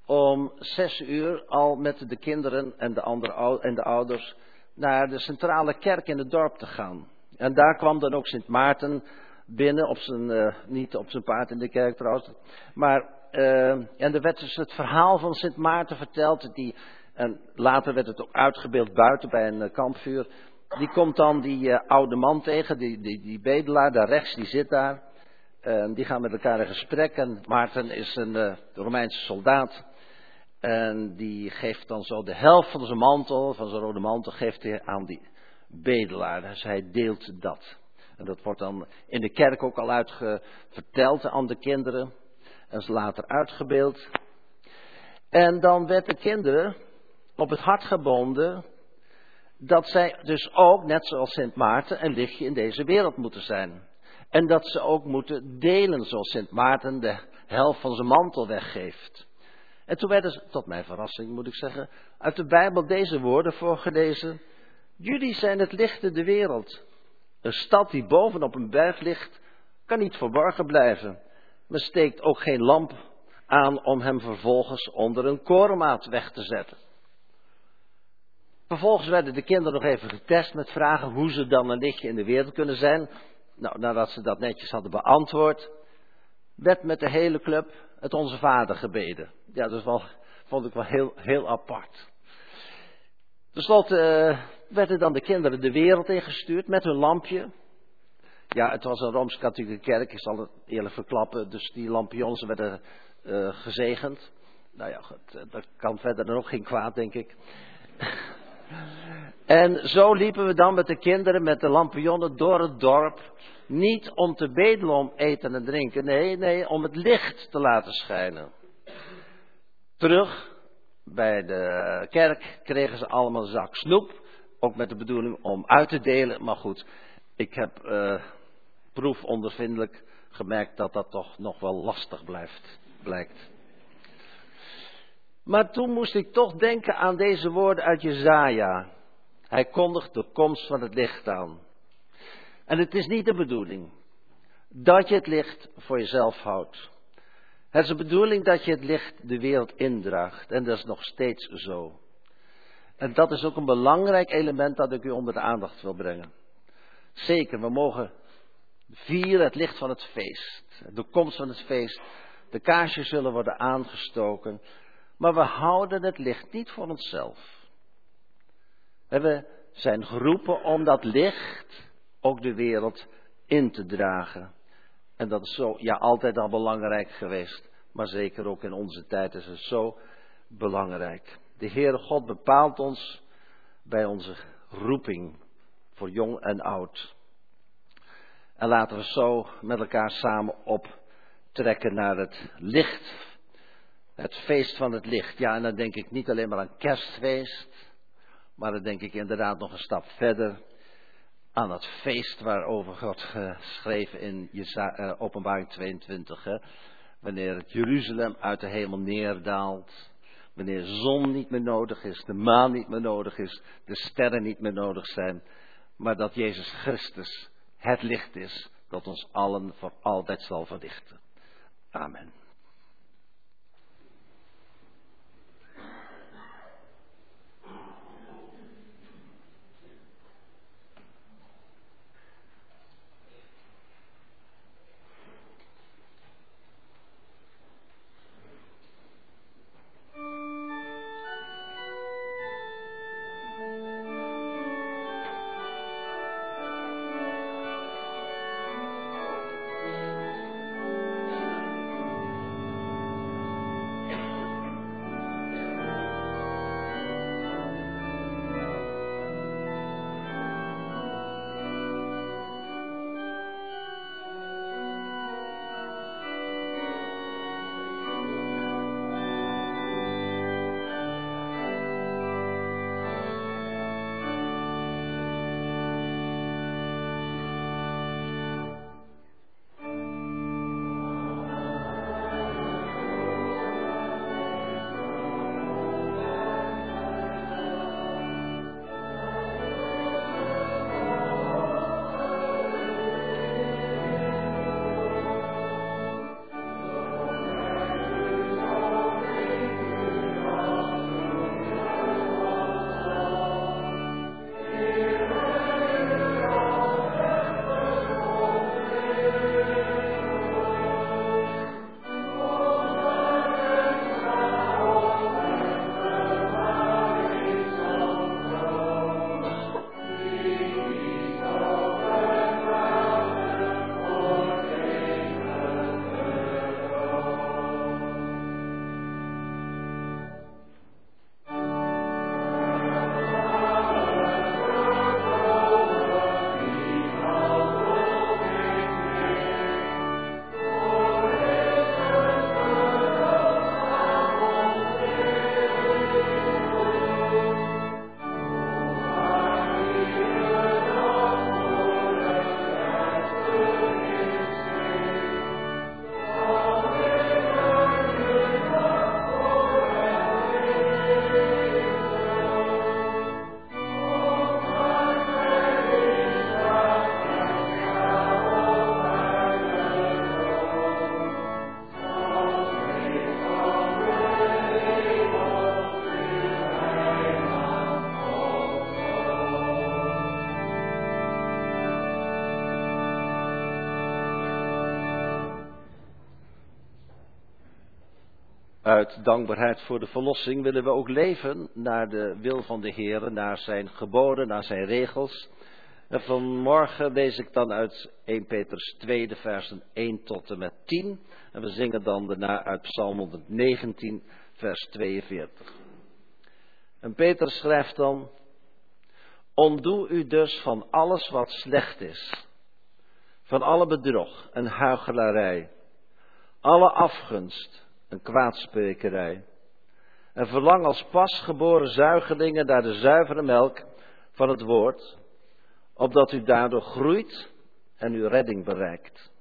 om zes uur al met de kinderen en de, andere, en de ouders naar de centrale kerk in het dorp te gaan. En daar kwam dan ook Sint Maarten binnen, op zijn, uh, niet op zijn paard in de kerk trouwens. Maar, uh, en er werd dus het verhaal van Sint Maarten verteld. Die, en later werd het ook uitgebeeld buiten bij een uh, kampvuur die komt dan die uh, oude man tegen, die, die, die bedelaar daar rechts, die zit daar. Uh, die gaan met elkaar in gesprek en Maarten is een uh, Romeinse soldaat. En die geeft dan zo de helft van zijn mantel, van zijn rode mantel, geeft hij aan die bedelaar. Dus hij deelt dat. En dat wordt dan in de kerk ook al uitverteld aan de kinderen. En is later uitgebeeld. En dan werd de kinderen op het hart gebonden dat zij dus ook, net zoals Sint Maarten, een lichtje in deze wereld moeten zijn. En dat ze ook moeten delen, zoals Sint Maarten de helft van zijn mantel weggeeft. En toen werden ze, tot mijn verrassing moet ik zeggen, uit de Bijbel deze woorden voorgelezen. Jullie zijn het licht in de wereld. Een stad die bovenop een berg ligt, kan niet verborgen blijven. Men steekt ook geen lamp aan om hem vervolgens onder een korenmaat weg te zetten. Vervolgens werden de kinderen nog even getest met vragen hoe ze dan een lichtje in de wereld kunnen zijn. Nou, nadat ze dat netjes hadden beantwoord, werd met de hele club het Onze Vader gebeden. Ja, dat wel, vond ik wel heel, heel apart. Ten slotte uh, werden dan de kinderen de wereld ingestuurd met hun lampje. Ja, het was een Rooms-Katholieke kerk, ik zal het eerlijk verklappen. Dus die lampions werden uh, gezegend. Nou ja, eh, dat kan verder ook geen kwaad, denk ik. En zo liepen we dan met de kinderen, met de lampionnen door het dorp. Niet om te bedelen om eten en drinken, nee, nee, om het licht te laten schijnen. Terug bij de kerk kregen ze allemaal een zak snoep. Ook met de bedoeling om uit te delen. Maar goed, ik heb uh, proefondervindelijk gemerkt dat dat toch nog wel lastig blijft, blijkt. Maar toen moest ik toch denken aan deze woorden uit Jezaja. Hij kondigt de komst van het licht aan. En het is niet de bedoeling dat je het licht voor jezelf houdt. Het is de bedoeling dat je het licht de wereld indraagt. En dat is nog steeds zo. En dat is ook een belangrijk element dat ik u onder de aandacht wil brengen. Zeker, we mogen vieren het licht van het feest. De komst van het feest. De kaarsjes zullen worden aangestoken. Maar we houden het licht niet voor onszelf. We zijn geroepen om dat licht ook de wereld in te dragen. En dat is zo, ja, altijd al belangrijk geweest. Maar zeker ook in onze tijd is het zo belangrijk. De Heere God bepaalt ons bij onze roeping voor jong en oud. En laten we zo met elkaar samen optrekken naar het licht. Het feest van het licht. Ja, en dan denk ik niet alleen maar aan kerstfeest. Maar dan denk ik inderdaad nog een stap verder aan het feest waarover God geschreven in Jeza, uh, openbaring 22. Hè? Wanneer het Jeruzalem uit de hemel neerdaalt. Wanneer de zon niet meer nodig is, de maan niet meer nodig is, de sterren niet meer nodig zijn. Maar dat Jezus Christus het licht is dat ons allen voor altijd zal verlichten. Amen. Uit dankbaarheid voor de verlossing willen we ook leven naar de wil van de Heer, naar zijn geboden, naar zijn regels. En vanmorgen lees ik dan uit 1 Petrus 2, de versen 1 tot en met 10. En we zingen dan daarna uit Psalm 119, vers 42. En Peter schrijft dan, Ontdoe u dus van alles wat slecht is, van alle bedrog en huichelarij, alle afgunst en kwaadsprekerij. En verlang als pasgeboren zuigelingen naar de zuivere melk van het woord, opdat u daardoor groeit en uw redding bereikt.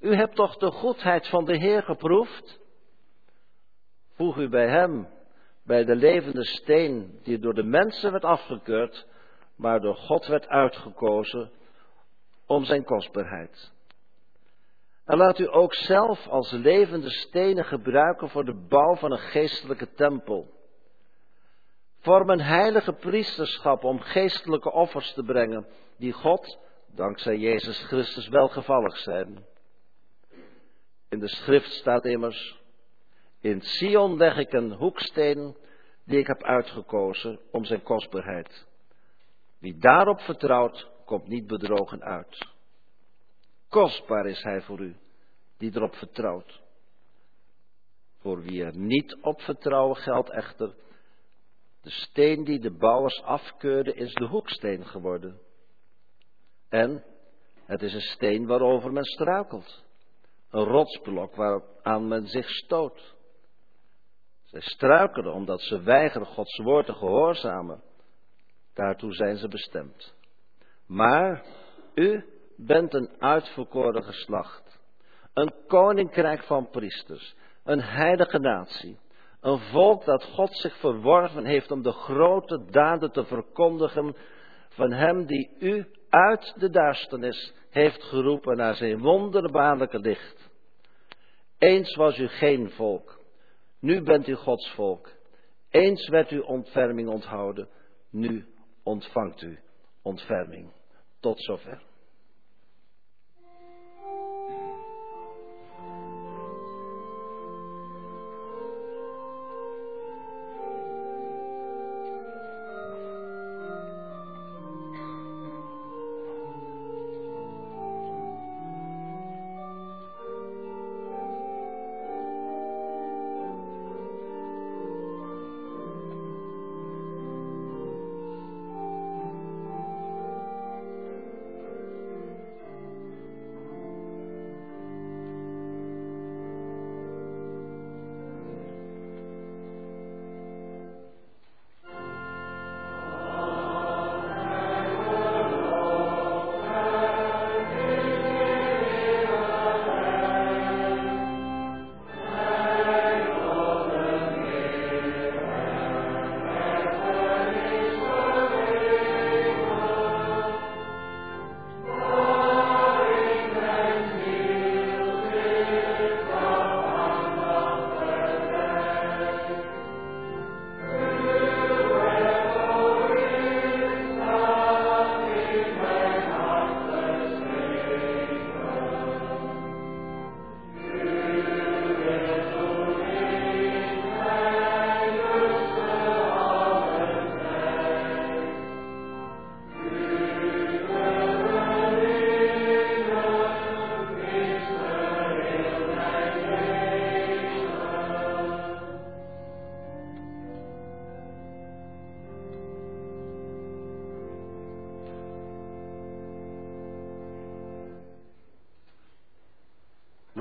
U hebt toch de goedheid van de Heer geproefd? Voeg u bij Hem, bij de levende steen die door de mensen werd afgekeurd, maar door God werd uitgekozen om zijn kostbaarheid. En laat u ook zelf als levende stenen gebruiken voor de bouw van een geestelijke tempel. Vorm een heilige priesterschap om geestelijke offers te brengen, die God, dankzij Jezus Christus, welgevallig zijn. In de schrift staat immers, in Sion leg ik een hoeksteen die ik heb uitgekozen om zijn kostbaarheid. Wie daarop vertrouwt, komt niet bedrogen uit. Kostbaar is hij voor u, die erop vertrouwt. Voor wie er niet op vertrouwen geldt echter, de steen die de bouwers afkeurden is de hoeksteen geworden. En het is een steen waarover men struikelt, een rotsblok waaraan men zich stoot. Zij struikelen omdat ze weigeren Gods woord te gehoorzamen. Daartoe zijn ze bestemd. Maar u bent een uitverkoren geslacht, een koninkrijk van priesters, een heilige natie, een volk dat God zich verworven heeft om de grote daden te verkondigen van Hem die u uit de duisternis heeft geroepen naar zijn wonderbaarlijke licht. Eens was u geen volk, nu bent u Gods volk. Eens werd u ontferming onthouden, nu ontvangt u ontferming. Tot zover.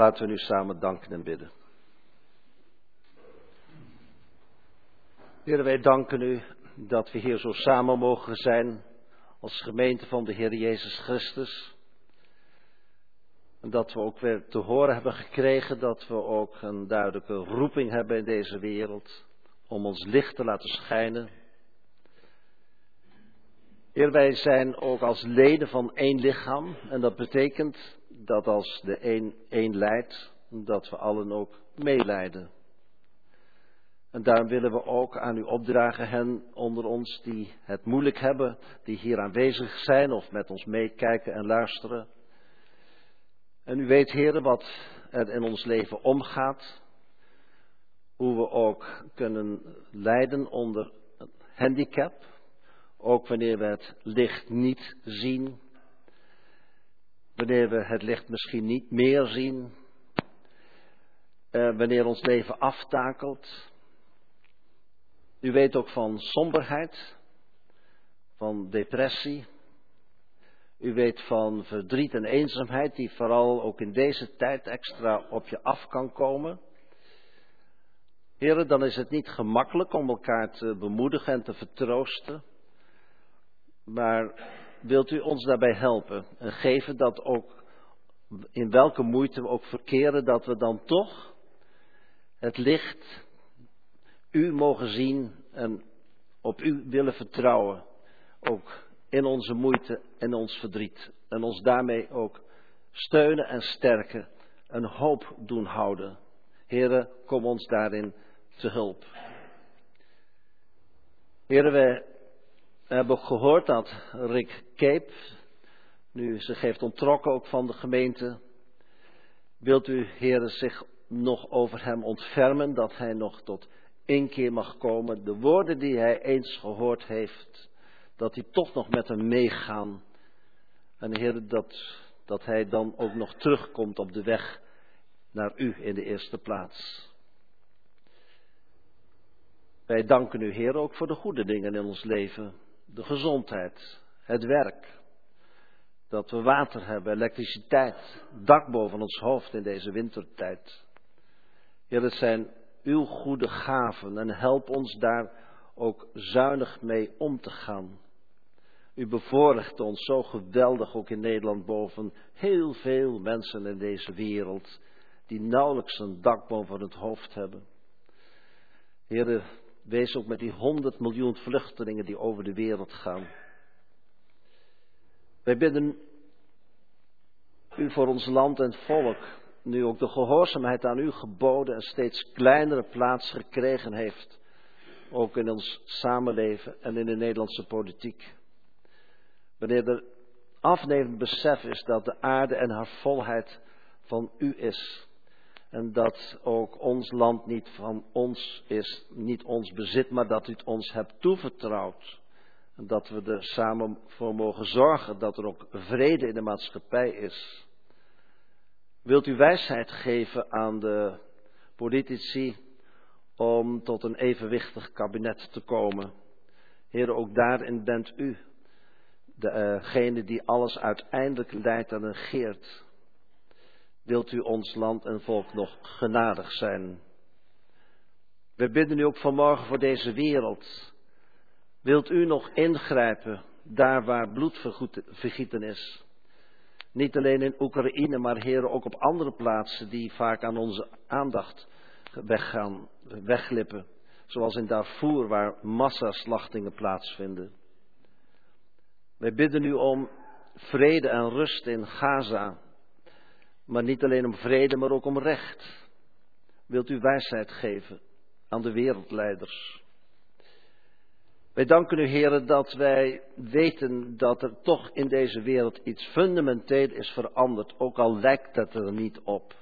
Laten we nu samen danken en bidden. Heer, wij danken u dat we hier zo samen mogen zijn als gemeente van de Heer Jezus Christus. En dat we ook weer te horen hebben gekregen dat we ook een duidelijke roeping hebben in deze wereld om ons licht te laten schijnen. Heer, wij zijn ook als leden van één lichaam en dat betekent dat als de een één leidt, dat we allen ook meeleiden. En daarom willen we ook aan u opdragen hen onder ons die het moeilijk hebben, die hier aanwezig zijn of met ons meekijken en luisteren. En u weet, heren, wat er in ons leven omgaat. hoe we ook kunnen lijden onder handicap, ook wanneer we het licht niet zien, wanneer we het licht misschien niet meer zien, uh, wanneer ons leven aftakelt. U weet ook van somberheid, van depressie. U weet van verdriet en eenzaamheid die vooral ook in deze tijd extra op je af kan komen. Heren, dan is het niet gemakkelijk om elkaar te bemoedigen en te vertroosten. Maar wilt u ons daarbij helpen en geven dat ook in welke moeite we ook verkeren, dat we dan toch het licht u mogen zien en op u willen vertrouwen. Ook in onze moeite en ons verdriet. En ons daarmee ook steunen en sterken en hoop doen houden. Heren, kom ons daarin te hulp. Heren, we hebben ook gehoord dat Rick Cape nu zich heeft ontrokken ook van de gemeente. Wilt u, heren, zich nog over hem ontfermen, dat hij nog tot inkeer mag komen. De woorden die hij eens gehoord heeft, dat die toch nog met hem meegaan. En Heer, dat, dat hij dan ook nog terugkomt op de weg naar u in de eerste plaats. Wij danken u, Heer, ook voor de goede dingen in ons leven. De gezondheid, het werk. Dat we water hebben, elektriciteit, dak boven ons hoofd in deze wintertijd. Heer, het zijn uw goede gaven en help ons daar ook zuinig mee om te gaan. U bevoorrecht ons zo geweldig ook in Nederland boven heel veel mensen in deze wereld die nauwelijks een dak boven het hoofd hebben. Heren, wees ook met die honderd miljoen vluchtelingen die over de wereld gaan. Wij bidden u voor ons land en volk, nu ook de gehoorzaamheid aan u geboden en steeds kleinere plaats gekregen heeft, ook in ons samenleven en in de Nederlandse politiek. Wanneer er afnemend besef is dat de aarde en haar volheid van u is. En dat ook ons land niet van ons is, niet ons bezit, maar dat u het ons hebt toevertrouwd. En dat we er samen voor mogen zorgen dat er ook vrede in de maatschappij is. Wilt u wijsheid geven aan de politici om tot een evenwichtig kabinet te komen? Heer, ook daarin bent u degene die alles uiteindelijk leidt en regeert. Wilt u ons land en volk nog genadig zijn? We bidden u ook vanmorgen voor deze wereld. Wilt u nog ingrijpen daar waar bloedvergieten is? Niet alleen in Oekraïne, maar heren ook op andere plaatsen die vaak aan onze aandacht weggaan, wegglippen. Zoals in Darfur waar massaslachtingen plaatsvinden. Wij bidden u om vrede en rust in Gaza. Maar niet alleen om vrede, maar ook om recht. Wilt u wijsheid geven aan de wereldleiders? Wij danken u, heren, dat wij weten dat er toch in deze wereld iets fundamenteel is veranderd, ook al lijkt het er niet op.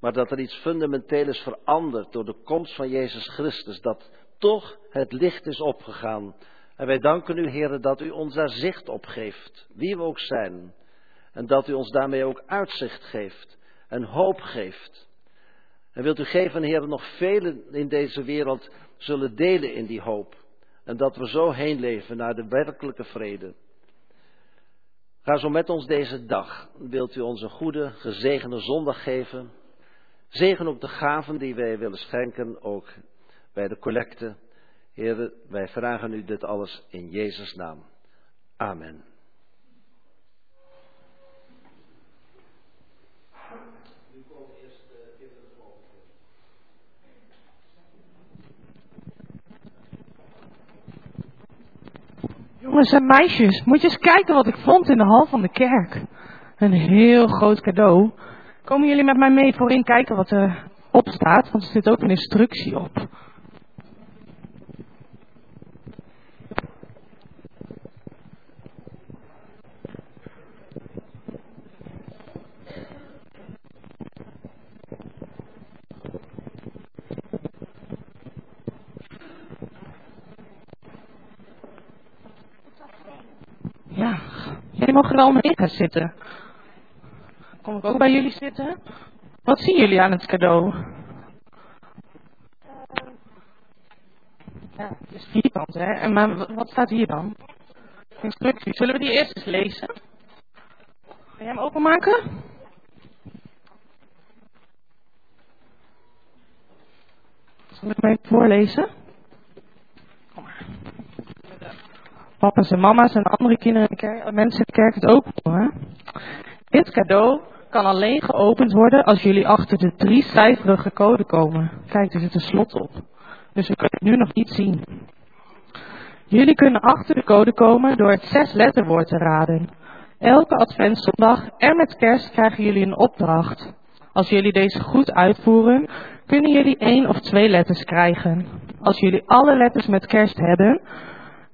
Maar dat er iets fundamenteel is veranderd door de komst van Jezus Christus, dat toch het licht is opgegaan en wij danken u, heren, dat u ons daar zicht op geeft, wie we ook zijn. En dat u ons daarmee ook uitzicht geeft en hoop geeft. En wilt u geven, heren, nog velen in deze wereld zullen delen in die hoop. En dat we zo heen leven naar de werkelijke vrede. Ga zo met ons deze dag. Wilt u ons een goede, gezegende zondag geven. Zegen ook de gaven die wij willen schenken, ook bij de collecte. Heer, wij vragen u dit alles in Jezus' naam. Amen. Jongens en meisjes, moet je eens kijken wat ik vond in de hal van de kerk. Een heel groot cadeau. Komen jullie met mij mee voorin kijken wat er op staat? Want er zit ook een instructie op. Jullie mogen wel mee gaan zitten. Kom ik ook bij jullie zitten? Wat zien jullie aan het cadeau? Ja, het is vierkant, hè? En maar wat staat hier dan? Instructie. Zullen we die eerst eens lezen? Ga jij hem openmaken? Zal ik even voorlezen? Kom maar. Papa's en mama's en andere kinderen in de kerk, mensen in de kerk het ook doen. Dit cadeau kan alleen geopend worden als jullie achter de drie cijferige code komen. Kijk, er zit een slot op. Dus we kunnen het nu nog niet zien. Jullie kunnen achter de code komen door het zes letterwoord te raden. Elke adventszondag en met kerst krijgen jullie een opdracht. Als jullie deze goed uitvoeren, kunnen jullie één of twee letters krijgen. Als jullie alle letters met kerst hebben,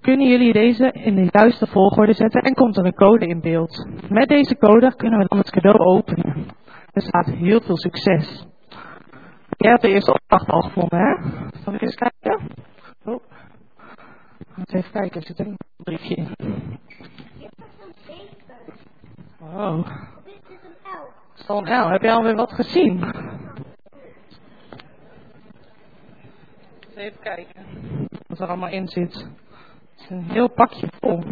kunnen jullie deze in de juiste volgorde zetten en komt er een code in beeld. Met deze code kunnen we dan het cadeau openen. Er staat heel veel succes. Jij hebt de eerste opdracht al gevonden, hè? Zal ik eens kijken? Oh. Even kijken, er zit een briefje in. Oh. Het is een L. Heb jij alweer wat gezien? Even kijken wat er allemaal in zit. Een heel pakje vol.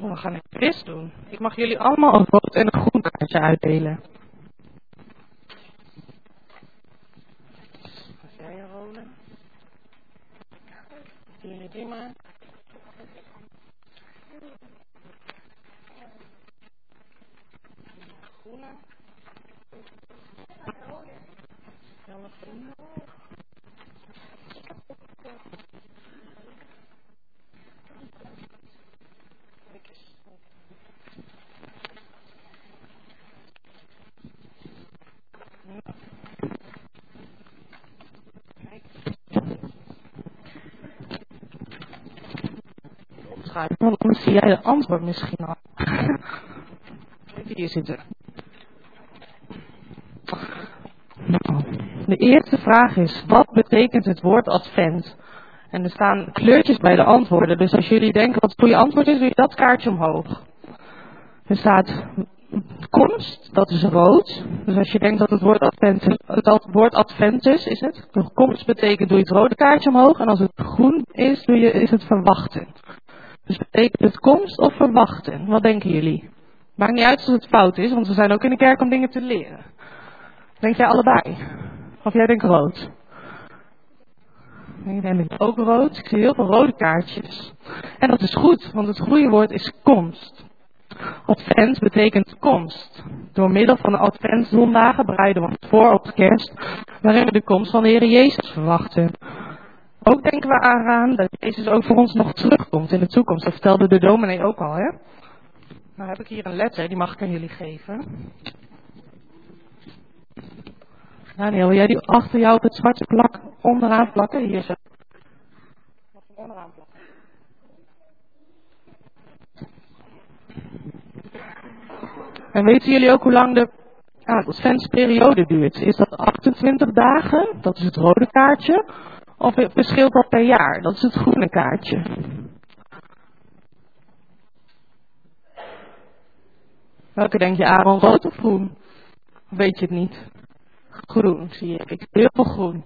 Oh, we gaan een quiz doen. Ik mag jullie allemaal een rood en een groen kaartje uitdelen. Jij rode. Jullie die maar. Groene. Janne groene. Kijk eens. Kijk. Want dan zie jij de antwoord misschien al. Hier zitten. Nou, de eerste vraag is, wat betekent het woord advent? En er staan kleurtjes bij de antwoorden, dus als jullie denken wat het goede antwoord is, doe je dat kaartje omhoog. Er staat komst, dat is rood. Dus als je denkt dat het woord adventus, het woord adventus is het. De komst betekent doe je het rode kaartje omhoog. En als het groen is, doe je, is het verwachten. Dus betekent het komst of verwachten? Wat denken jullie? Maakt niet uit als het fout is, want we zijn ook in de kerk om dingen te leren. Denk jij allebei? Of jij denkt rood? Ik denk ook rood. Ik zie heel veel rode kaartjes. En dat is goed, want het goede woord is komst. Advent betekent komst. Door middel van de adventzondagen bereiden we ons voor op kerst, waarin we de komst van de Heer Jezus verwachten. Ook denken we eraan dat Jezus ook voor ons nog terugkomt in de toekomst. Dat vertelde de dominee ook al, hè? Nou heb ik hier een letter, die mag ik aan jullie geven. Daniel, wil jij die achter jou op het zwarte plak onderaan plakken? Hier zo. En weten jullie ook hoe lang de adventsperiode duurt? Is dat 28 dagen? Dat is het rode kaartje. Of verschilt dat per jaar? Dat is het groene kaartje. Welke denk je, Aaron, rood of groen? Weet je het niet? Groen, zie je. Ik heel veel groen.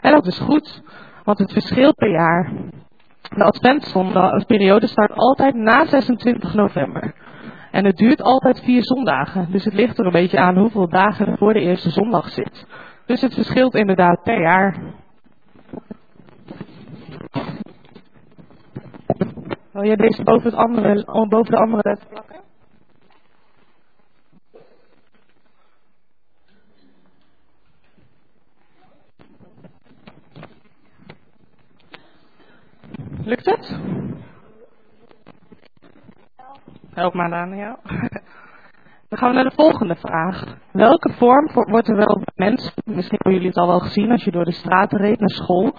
En dat is goed, want het verschilt per jaar. De adventsperiode start altijd na 26 november. En het duurt altijd vier zondagen. Dus het ligt er een beetje aan hoeveel dagen er voor de eerste zondag zit. Dus het verschilt inderdaad per jaar. Wil jij deze boven, het andere, boven de andere letter plakken? Lukt het? Help maar Daniel. Dan gaan we naar de volgende vraag. Welke vorm wordt er wel bij mensen, misschien hebben jullie het al wel gezien als je door de straten reed naar school,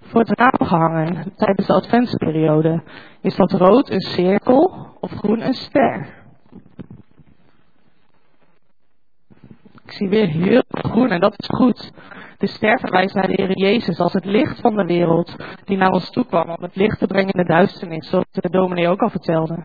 voor het raam gehangen tijdens de adventsperiode? Is dat rood een cirkel of groen een ster? Ik zie weer heel groen en dat is goed. De ster verwijst naar de Heer Jezus als het licht van de wereld die naar ons toe kwam om het licht te brengen in de duisternis, zoals de dominee ook al vertelde.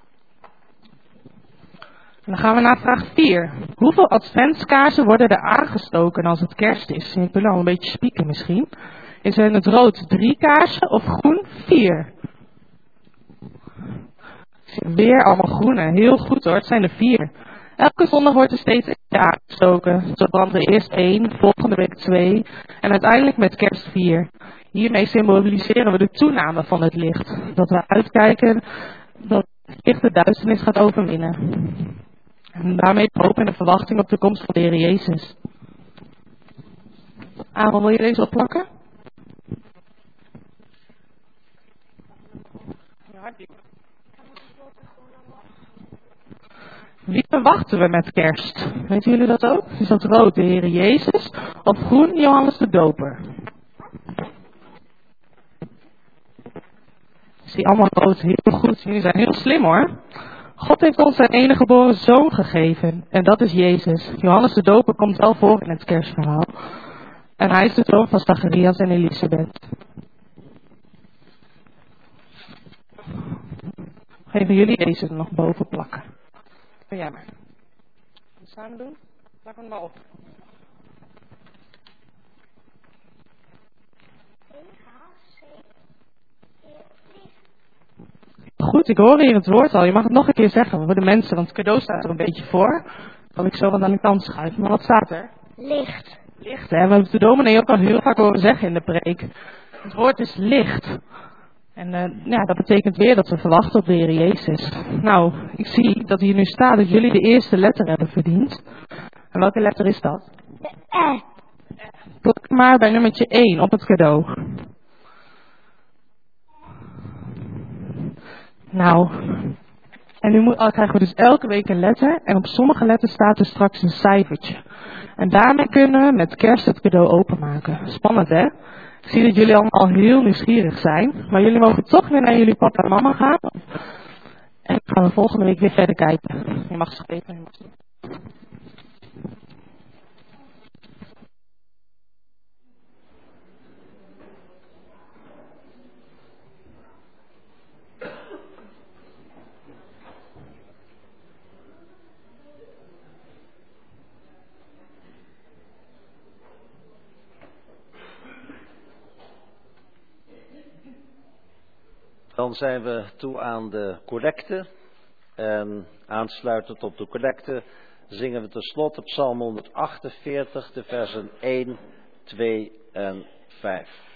Dan gaan we naar vraag 4. Hoeveel adventskaarsen worden er aangestoken als het kerst is? Ik wil al een beetje spieken misschien. Is er in het rood drie kaarsen of groen vier? Weer allemaal groene. Heel goed hoor, het zijn er vier. Elke zondag wordt er steeds één aangestoken. Zo brandt er eerst één, volgende week twee en uiteindelijk met kerst vier. Hiermee symboliseren we de toename van het licht. Dat we uitkijken dat het licht de duisternis gaat overwinnen. En daarmee hoop en de verwachting op de komst van de Heer Jezus. Aaron, wil je deze opplakken? Wie verwachten we met kerst? Weten jullie dat ook? Is dat rood de Heer Jezus of groen Johannes de Doper? Ik zie allemaal rood, heel goed. Jullie zijn heel slim hoor. God heeft ons zijn enige geboren zoon gegeven. En dat is Jezus. Johannes de Doper komt wel voor in het kerstverhaal. En hij is de zoon van Zacharias en Elisabeth. Geven jullie deze nog boven plakken? Doe maar. Samen doen? Plak hem maar op. Goed, ik hoor hier het woord al. Je mag het nog een keer zeggen voor de mensen, want het cadeau staat er een beetje voor. Kan ik zo wat aan de kant schuiven. Maar wat staat er? Licht. Licht, hè? We hebben de dominee ook al heel vaak horen zeggen in de preek. Het woord is licht. En uh, ja, dat betekent weer dat we verwachten op de Heer Jezus. Nou, ik zie dat hier nu staat dat jullie de eerste letter hebben verdiend. En welke letter is dat? De E. Maar bij nummertje 1 op het cadeau. Nou, en nu moet, krijgen we dus elke week een letter. En op sommige letters staat er straks een cijfertje. En daarmee kunnen we met kerst het cadeau openmaken. Spannend hè? Ik zie dat jullie allemaal heel nieuwsgierig zijn. Maar jullie mogen toch weer naar jullie papa en mama gaan. En dan gaan we volgende week weer verder kijken. Je mag ze Dan zijn we toe aan de collecte. En aansluitend op de collecte zingen we tenslotte Psalm 148, de versen 1, 2 en 5.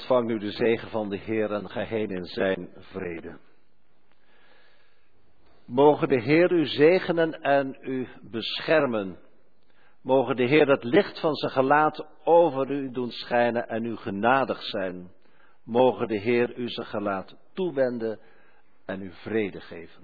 Ontvang nu de zegen van de Heer en ga heen in zijn vrede. Mogen de Heer u zegenen en u beschermen. Mogen de Heer het licht van zijn gelaat over u doen schijnen en u genadig zijn. Mogen de Heer u zijn gelaat toewenden en u vrede geven.